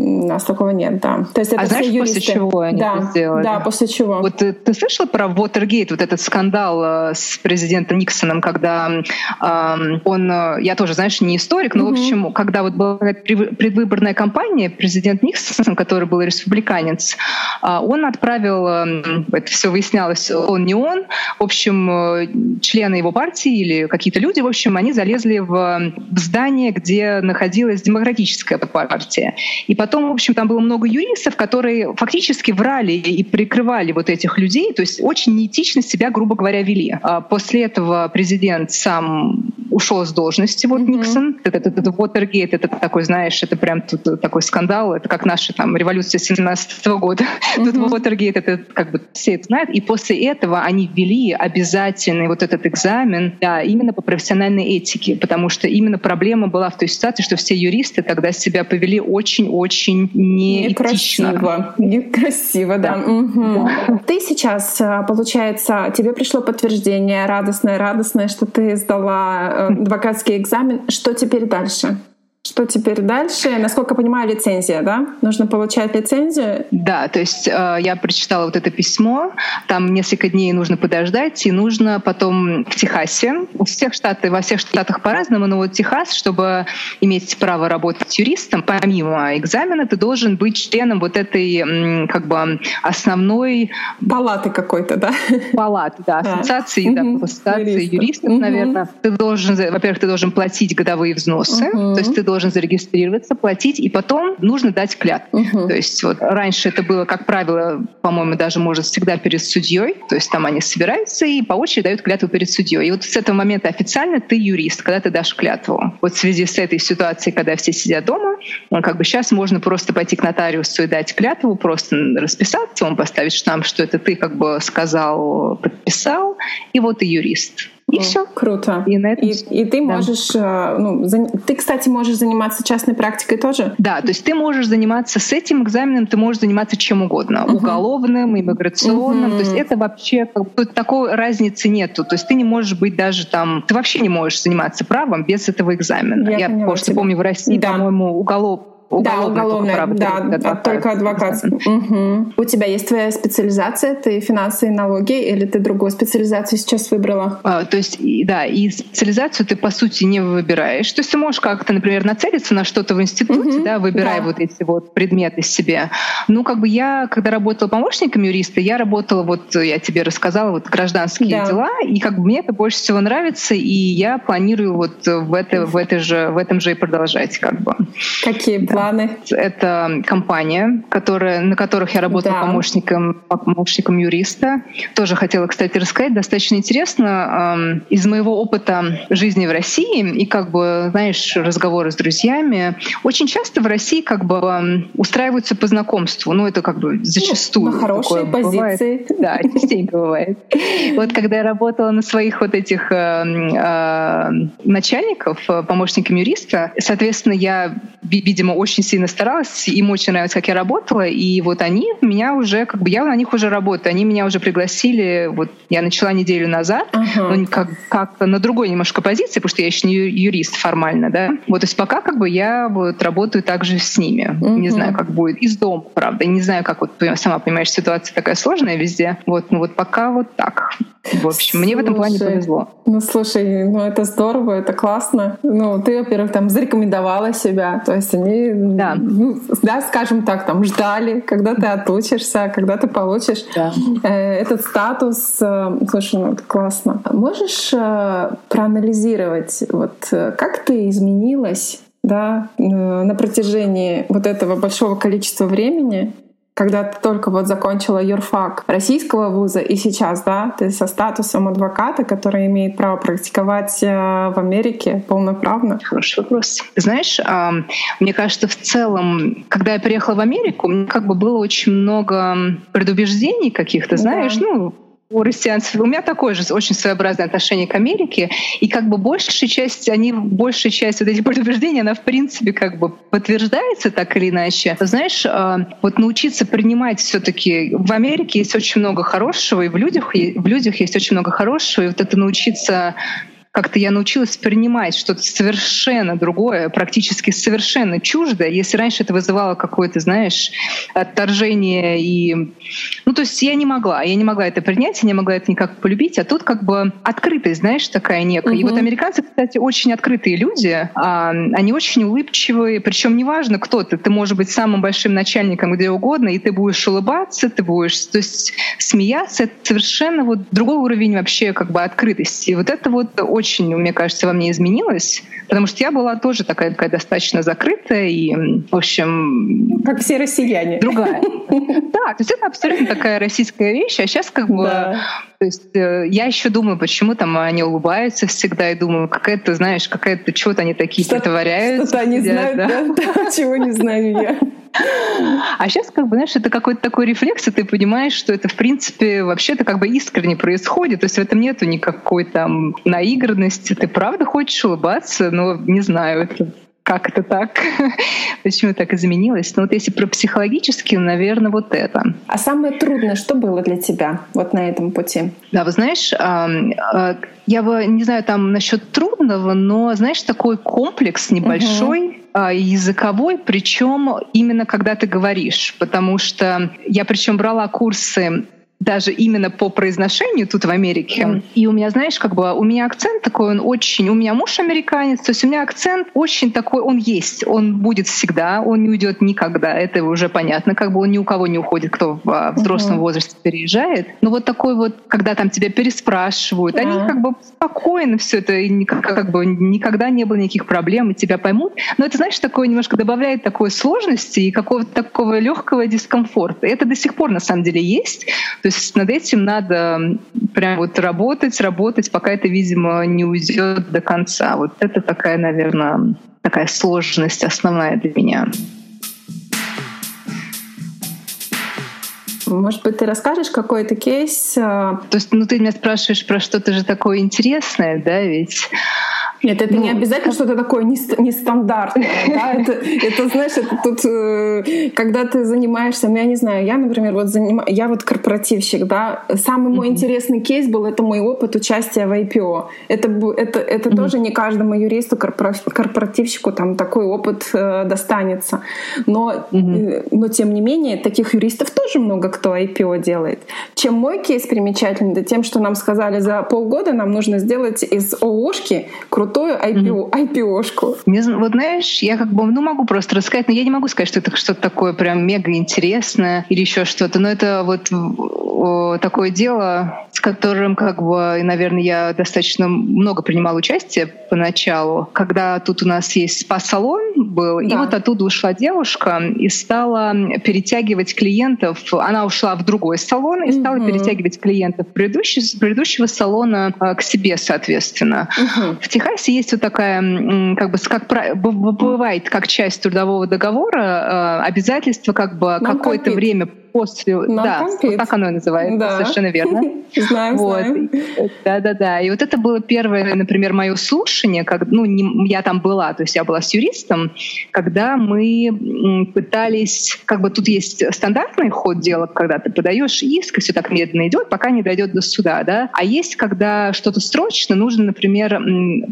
у нас такого нет, да. То есть это а знаешь, юристы. после чего они да, это сделали? Да, после чего. Вот ты, ты слышала про Watergate, вот этот скандал э, с президентом Никсоном, когда э, он, я тоже, знаешь, не историк, но, mm-hmm. в общем, когда вот была предвыборная кампания, президент Никсон, который был республиканец, э, он отправил, э, это все выяснялось, он не он, в общем, э, члены его партии или какие-то люди, в общем, они залезли в, в здание, где находилась демократическая партия. И потом, в общем, там было много юристов, которые фактически врали и прикрывали вот этих людей, то есть очень неэтично себя, грубо говоря, вели. А после этого президент сам ушел с должности, вот mm-hmm. Никсон. Это, это, это Watergate, это такой, знаешь, это прям тут такой скандал, это как наша там революция 17 года. Mm-hmm. Тут Watergate, это как бы все это знают. И после этого они ввели обязательный вот этот экзамен, да, именно по профессиональной этике, потому что именно проблема была в той ситуации, что все юристы тогда себя повели очень-очень неэтично. Некрасиво. Некрасиво, да. да. Угу. да. Ты сейчас, э, получается, тебе пришло подтверждение радостное, радостное, что ты сдала э, адвокатский экзамен. Что теперь дальше? Что теперь дальше? Насколько я понимаю, лицензия, да? Нужно получать лицензию? Да, то есть э, я прочитала вот это письмо, там несколько дней нужно подождать, и нужно потом в Техасе, у всех штатов, во всех штатах по-разному, но вот Техас, чтобы иметь право работать юристом, помимо экзамена, ты должен быть членом вот этой как бы основной... Палаты какой-то, да? Палаты, да, ассоциации, да, ассоциации юристов, наверное. Ты должен, во-первых, ты должен платить годовые взносы, то есть ты должен зарегистрироваться, платить, и потом нужно дать клятву. Угу. То есть вот раньше это было, как правило, по-моему, даже может всегда перед судьей. То есть там они собираются и по очереди дают клятву перед судьей. И вот с этого момента официально ты юрист, когда ты дашь клятву. Вот в связи с этой ситуацией, когда все сидят дома, ну, как бы сейчас можно просто пойти к нотариусу и дать клятву, просто расписаться, он поставить штамп, что это ты как бы сказал, подписал, и вот и юрист. И О, все. Круто. И, на этом... и, и ты да. можешь, э, ну, за... ты, кстати, можешь заниматься частной практикой тоже? Да, то есть ты можешь заниматься с этим экзаменом, ты можешь заниматься чем угодно, uh-huh. уголовным, иммиграционным, uh-huh. то есть это вообще тут такой разницы нету, то есть ты не можешь быть даже там, ты вообще не можешь заниматься правом без этого экзамена. Я, Я просто помню в России, да. по-моему, уголов да, уголовное, право, да, адвокат. только адвокат. Угу. У тебя есть твоя специализация, ты финансы и налоги, или ты другую специализацию сейчас выбрала? А, то есть, да, и специализацию ты, по сути, не выбираешь. То есть ты можешь как-то, например, нацелиться на что-то в институте, угу. да, выбирая да. вот эти вот предметы себе. Ну, как бы я, когда работала помощником юриста, я работала, вот я тебе рассказала, вот гражданские да. дела, и как бы мне это больше всего нравится, и я планирую вот в, это, в, это же, в этом же и продолжать, как бы. Какие да планы? Это компания, которая, на которых я работала да. помощником, помощником юриста. Тоже хотела, кстати, рассказать. Достаточно интересно. Из моего опыта жизни в России и, как бы, знаешь, разговоры с друзьями, очень часто в России как бы устраиваются по знакомству. Ну, это как бы зачастую. На хорошие позиции. Бывает. Да, частенько бывает. Вот когда я работала на своих вот этих э, э, начальников, помощником юриста, соответственно, я, видимо, очень очень сильно старалась, им очень нравилось, как я работала, и вот они меня уже, как бы я на них уже работаю, они меня уже пригласили, вот я начала неделю назад, uh-huh. ну, как, как на другой немножко позиции, потому что я еще не юрист формально, да. Вот, то есть пока как бы я вот работаю также с ними. Uh-huh. Не знаю, как будет. Из дома, правда. Не знаю, как вот, сама понимаешь, ситуация такая сложная везде. Вот, ну вот пока вот так. В общем, слушай, мне в этом плане повезло. Ну, слушай, ну это здорово, это классно. Ну, ты, во-первых, там зарекомендовала себя. То есть они, да, ну, да скажем так, там ждали, когда ты отучишься, когда ты получишь да. э, этот статус. Э, слушай, ну это классно. Можешь э, проанализировать, вот как ты изменилась да, на протяжении вот этого большого количества времени, когда ты только вот закончила юрфак российского вуза и сейчас, да, ты со статусом адвоката, который имеет право практиковать э, в Америке полноправно? Хороший вопрос. Знаешь, мне кажется, в целом, когда я приехала в Америку, мне как бы было очень много предубеждений каких-то, знаешь, да. ну, у россиянцев, у меня такое же очень своеобразное отношение к Америке, и как бы большая часть, они, большая часть вот этих предубеждений, она в принципе как бы подтверждается так или иначе. Знаешь, а, вот научиться принимать все таки в Америке есть очень много хорошего, и в людях, в людях есть очень много хорошего, и вот это научиться как-то я научилась принимать что-то совершенно другое, практически совершенно чуждое. Если раньше это вызывало какое-то, знаешь, отторжение и... Ну, то есть я не могла, я не могла это принять, я не могла это никак полюбить, а тут как бы открытость, знаешь, такая некая. Угу. И вот американцы, кстати, очень открытые люди, а, они очень улыбчивые, причем неважно, кто ты, ты можешь быть самым большим начальником где угодно, и ты будешь улыбаться, ты будешь, то есть смеяться, это совершенно вот другой уровень вообще как бы открытости. И вот это вот очень, мне кажется, во мне изменилось, потому что я была тоже такая, такая достаточно закрытая и, в общем... Как все россияне. Другая. Да, то есть это абсолютно такая российская вещь, а сейчас как бы... То есть э, я еще думаю, почему там они улыбаются всегда, и думаю, какая-то, знаешь, какая-то, чего-то они такие что притворяются. Что-то они знают, да? Чего не знаю я. А сейчас, как бы, знаешь, это какой-то такой рефлекс, и ты понимаешь, что это, в принципе, вообще-то как бы искренне происходит. То есть в этом нету никакой там наигранности. Ты правда хочешь улыбаться, но не знаю, это как это так, почему так изменилось. Но вот если про психологически, наверное, вот это. А самое трудное, что было для тебя вот на этом пути? Да, вы знаешь, а, я бы не знаю там насчет трудного, но знаешь такой комплекс небольшой. Uh-huh языковой, причем именно когда ты говоришь, потому что я причем брала курсы даже именно по произношению тут в Америке. Mm. И у меня, знаешь, как бы у меня акцент такой, он очень... У меня муж американец, то есть у меня акцент очень такой, он есть, он будет всегда, он не уйдет никогда, это уже понятно, как бы он ни у кого не уходит, кто в а, взрослом mm-hmm. возрасте переезжает. Но вот такой вот, когда там тебя переспрашивают, yeah. они как бы спокойно все это, и как, как бы никогда не было никаких проблем, и тебя поймут. Но это, знаешь, такое немножко добавляет такой сложности и какого-то такого легкого дискомфорта. Это до сих пор на самом деле есть. То есть над этим надо прям вот работать, работать, пока это, видимо, не уйдет до конца. Вот это такая, наверное, такая сложность основная для меня. Может быть, ты расскажешь какой-то кейс? То есть, ну, ты меня спрашиваешь про что-то же такое интересное, да, ведь нет, это ну, не обязательно что-то такое нестандартное. Да? Это, это, знаешь, это тут, э, когда ты занимаешься, ну, я не знаю, я, например, вот занима... я вот корпоративщик, да, самый мой mm-hmm. интересный кейс был, это мой опыт участия в IPO. Это, это, это mm-hmm. тоже не каждому юристу, корпоративщику там такой опыт э, достанется. Но, mm-hmm. но, тем не менее, таких юристов тоже много кто IPO делает. Чем мой кейс примечательный, да тем, что нам сказали, за полгода нам нужно сделать из ООшки крутую крутую IPO, IPO-шку. Не, вот знаешь, я как бы ну, могу просто рассказать, но я не могу сказать, что это что-то такое прям мега интересное или еще что-то. Но это вот такое дело, с которым, как бы, и, наверное, я достаточно много принимала участие поначалу, когда тут у нас есть спа-салон был, да. и вот оттуда ушла девушка и стала перетягивать клиентов. Она ушла в другой салон и стала угу. перетягивать клиентов предыдущего, предыдущего салона а, к себе, соответственно. Угу. В Техасе есть вот такая, как бы, как бывает, как часть трудового договора, а, обязательство как бы какое-то время после, да, вот так оно и называется, да. совершенно верно. Знаем, вот. знаем. Да-да-да. И вот это было первое, например, мое слушание, как, ну, не, я там была, то есть я была с юристом, когда мы пытались, как бы тут есть стандартный ход дела, когда ты подаешь иск, и все так медленно идет, пока не дойдет до суда, да. А есть, когда что-то срочно, нужно, например,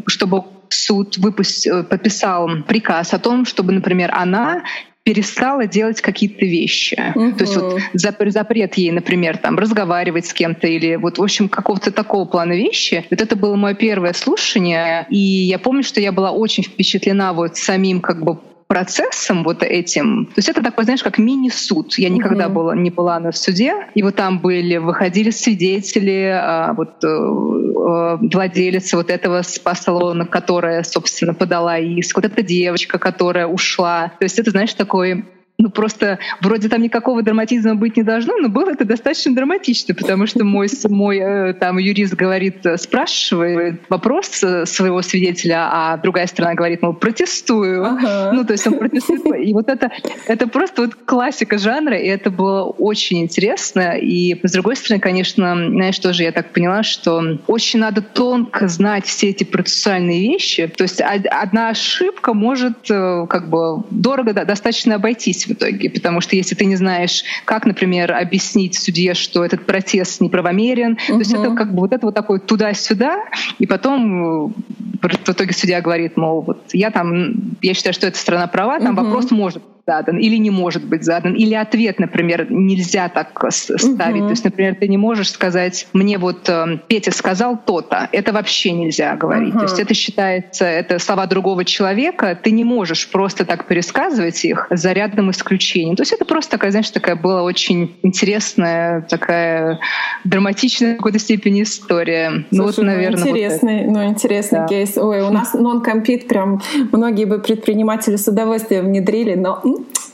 чтобы суд выпустил, подписал приказ о том, чтобы, например, она перестала делать какие-то вещи. Угу. То есть вот запрет ей, например, там разговаривать с кем-то или вот, в общем, какого-то такого плана вещи. Вот это было мое первое слушание, и я помню, что я была очень впечатлена вот самим как бы процессом вот этим. То есть это такой, знаешь, как мини-суд. Я никогда угу. была, не была на суде. И вот там были, выходили свидетели, а, вот э, э, владелец вот этого спа-салона, которая, собственно, подала иск, вот эта девочка, которая ушла. То есть это, знаешь, такой ну просто вроде там никакого драматизма быть не должно, но было это достаточно драматично, потому что мой, мой э, там юрист говорит, э, спрашивает вопрос э, своего свидетеля, а другая сторона говорит, мол, протестую. Ага. Ну, то есть он протестует. И вот это, это просто вот классика жанра, и это было очень интересно. И с другой стороны, конечно, знаешь, тоже я так поняла, что очень надо тонко знать все эти процессуальные вещи. То есть одна ошибка может как бы дорого достаточно обойтись в итоге. Потому что если ты не знаешь, как, например, объяснить судье, что этот протест неправомерен, угу. то есть это как бы вот это вот такое туда-сюда, и потом э, в итоге судья говорит, мол, вот я там, я считаю, что эта страна права, там угу. вопрос может задан или не может быть задан, или ответ, например, нельзя так ставить. Угу. То есть, например, ты не можешь сказать, мне вот э, Петя сказал то-то, это вообще нельзя говорить. Угу. То есть это считается, это слова другого человека, ты не можешь просто так пересказывать их за рядом исключением. То есть это просто такая, знаешь, такая была очень интересная, такая драматичная в какой-то степени история. Слушай, ну вот, наверное, интересный, вот ну интересный да. кейс. Ой, у нас нон-компит прям многие бы предприниматели с удовольствием внедрили, но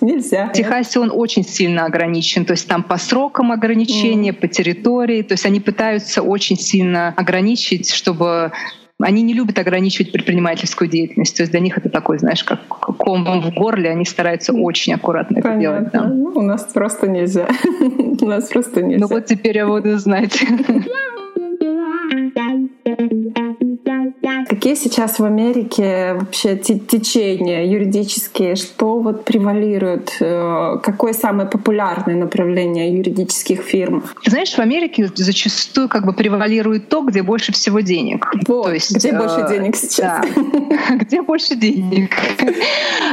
нельзя. В Техасе он очень сильно ограничен, то есть там по срокам ограничения, mm. по территории, то есть они пытаются очень сильно ограничить, чтобы они не любят ограничивать предпринимательскую деятельность. То есть для них это такой, знаешь, как ком в горле. Они стараются очень аккуратно Понятно. это делать. Да. Ну, у нас просто нельзя. у нас просто нельзя. Ну вот теперь я буду знать. Какие сейчас в Америке вообще течения юридические? Что вот превалирует? Э, какое самое популярное направление юридических фирм? Знаешь, в Америке зачастую как бы превалирует то, где больше всего денег. Вот, то есть, где э, больше денег сейчас? Да. где больше денег?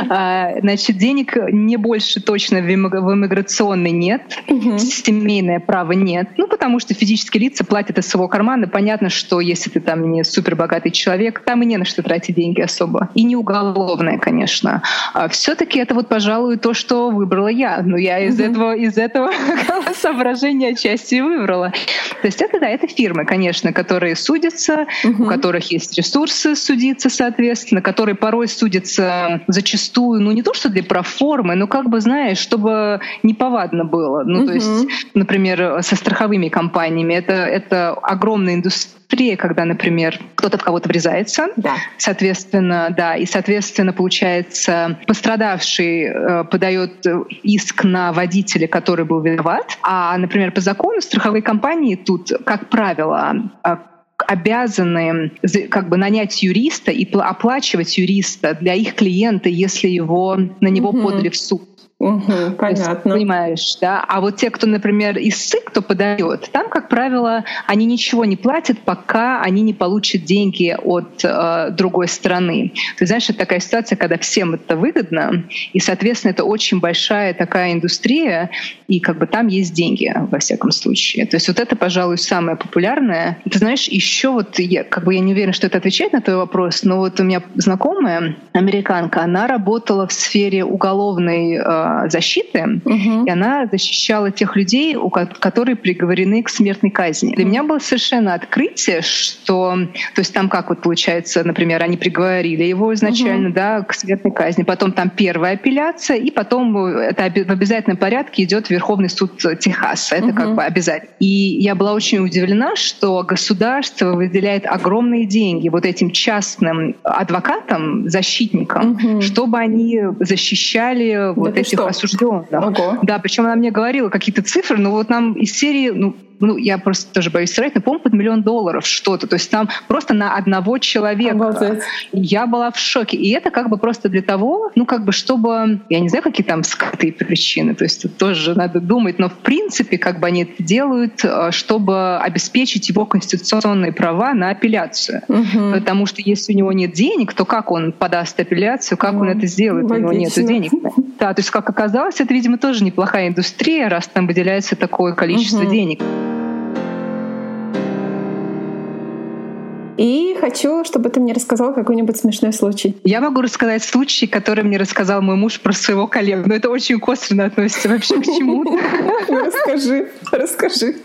А, значит, денег не больше точно в иммиграционной нет, семейное право нет. Ну, потому что физические лица платят из своего кармана. Понятно, что если ты там не супер богатый человек, там и не на что тратить деньги особо. И не уголовное, конечно. А все-таки это вот, пожалуй, то, что выбрала я. Но я из mm-hmm. этого, из этого соображения отчасти выбрала. То есть это, да, это фирмы, конечно, которые судятся, mm-hmm. у которых есть ресурсы судиться, соответственно, которые порой судятся зачастую, ну не то, что для проформы, но как бы, знаешь, чтобы неповадно было. Ну, mm-hmm. то есть, например, со страховыми компаниями. Это, это огромная индустрия индустрия, когда, например, кто-то в кого-то врезается, да. соответственно, да, и, соответственно, получается, пострадавший э, подает иск на водителя, который был виноват, а, например, по закону страховые компании тут, как правило, э, обязаны как бы нанять юриста и оплачивать юриста для их клиента, если его на него угу. подали в суд. Угу, понятно. Есть, понимаешь, да? А вот те, кто, например, из СЫК, кто подает, там, как правило, они ничего не платят, пока они не получат деньги от э, другой страны. Ты знаешь, это такая ситуация, когда всем это выгодно, и, соответственно, это очень большая такая индустрия, и как бы там есть деньги, во всяком случае. То есть вот это, пожалуй, самое популярное. Ты знаешь, еще вот, я, как бы я не уверена, что это отвечает на твой вопрос, но вот у меня знакомая, американка, она работала в сфере уголовной э, защиты, угу. и она защищала тех людей, у которые приговорены к смертной казни. Для меня было совершенно открытие, что, то есть там как вот получается, например, они приговорили его изначально, угу. да, к смертной казни, потом там первая апелляция, и потом это в обязательном порядке идет Верховный суд Техаса. Это угу. как бы обязательно. И я была очень удивлена, что государство выделяет огромные деньги вот этим частным адвокатам, защитникам, угу. чтобы они защищали вот этих осужденных, осужденных. Ого. Да, причем она мне говорила какие-то цифры, но вот нам из серии, ну, ну, я просто тоже боюсь соврать, но, по-моему, под миллион долларов что-то. То есть там просто на одного человека. Обалдеть. Я была в шоке. И это как бы просто для того, ну, как бы, чтобы, я не знаю, какие там скрытые причины, то есть тоже надо думать, но в принципе, как бы они это делают, э, чтобы обеспечить его конституционные права на апелляцию. Угу. Потому что если у него нет денег, то как он подаст апелляцию, как угу. он это сделает, Логично. у него нет денег. Да, то есть, как оказалось, это, видимо, тоже неплохая индустрия, раз там выделяется такое количество угу. денег. Хочу, чтобы ты мне рассказал какой-нибудь смешной случай. Я могу рассказать случай, который мне рассказал мой муж про своего коллегу. Но это очень косвенно относится вообще к чему. Расскажи, расскажи.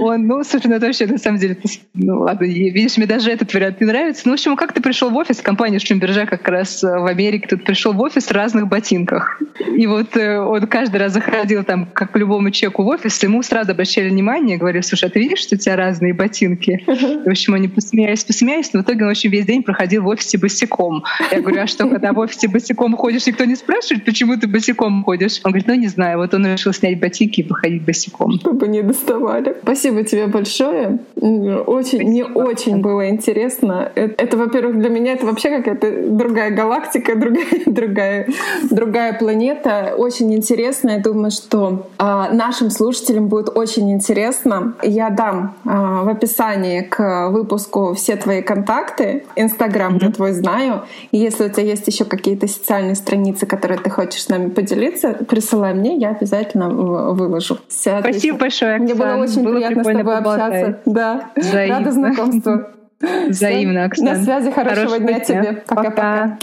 Он, ну, слушай, ну это вообще, на самом деле, ну ладно, видишь, мне даже этот вариант не нравится. Ну, в общем, как ты пришел в офис, компания Шлюмбержа как раз э, в Америке, тут пришел в офис в разных ботинках. И вот э, он каждый раз заходил там, как к любому человеку в офис, ему сразу обращали внимание, говорили, слушай, а ты видишь, что у тебя разные ботинки? В общем, они посмеялись, посмеялись, но в итоге он очень весь день проходил в офисе босиком. Я говорю, а что, когда в офисе босиком ходишь, никто не спрашивает, почему ты босиком ходишь? Он говорит, ну не знаю, вот он решил снять ботинки и походить босиком. Чтобы не доставали. Спасибо тебе большое. Очень, мне очень было интересно. Это, это во-первых, для меня это вообще какая-то другая галактика, другая, другая, другая планета. Очень интересно. Я думаю, что а, нашим слушателям будет очень интересно. Я дам а, в описании к выпуску все твои контакты. Инстаграм mm-hmm. я твой знаю. И если у тебя есть еще какие-то социальные страницы, которые ты хочешь с нами поделиться, присылай мне, я обязательно выложу. Все, Спасибо большое, Оксана. Мне было очень было приятно с тобой поболтать. общаться. Да. Взаимно. Рада знакомству. Взаимно, Оксана. На связи. Хорошего, Хорошего дня, дня тебе. Пока-пока.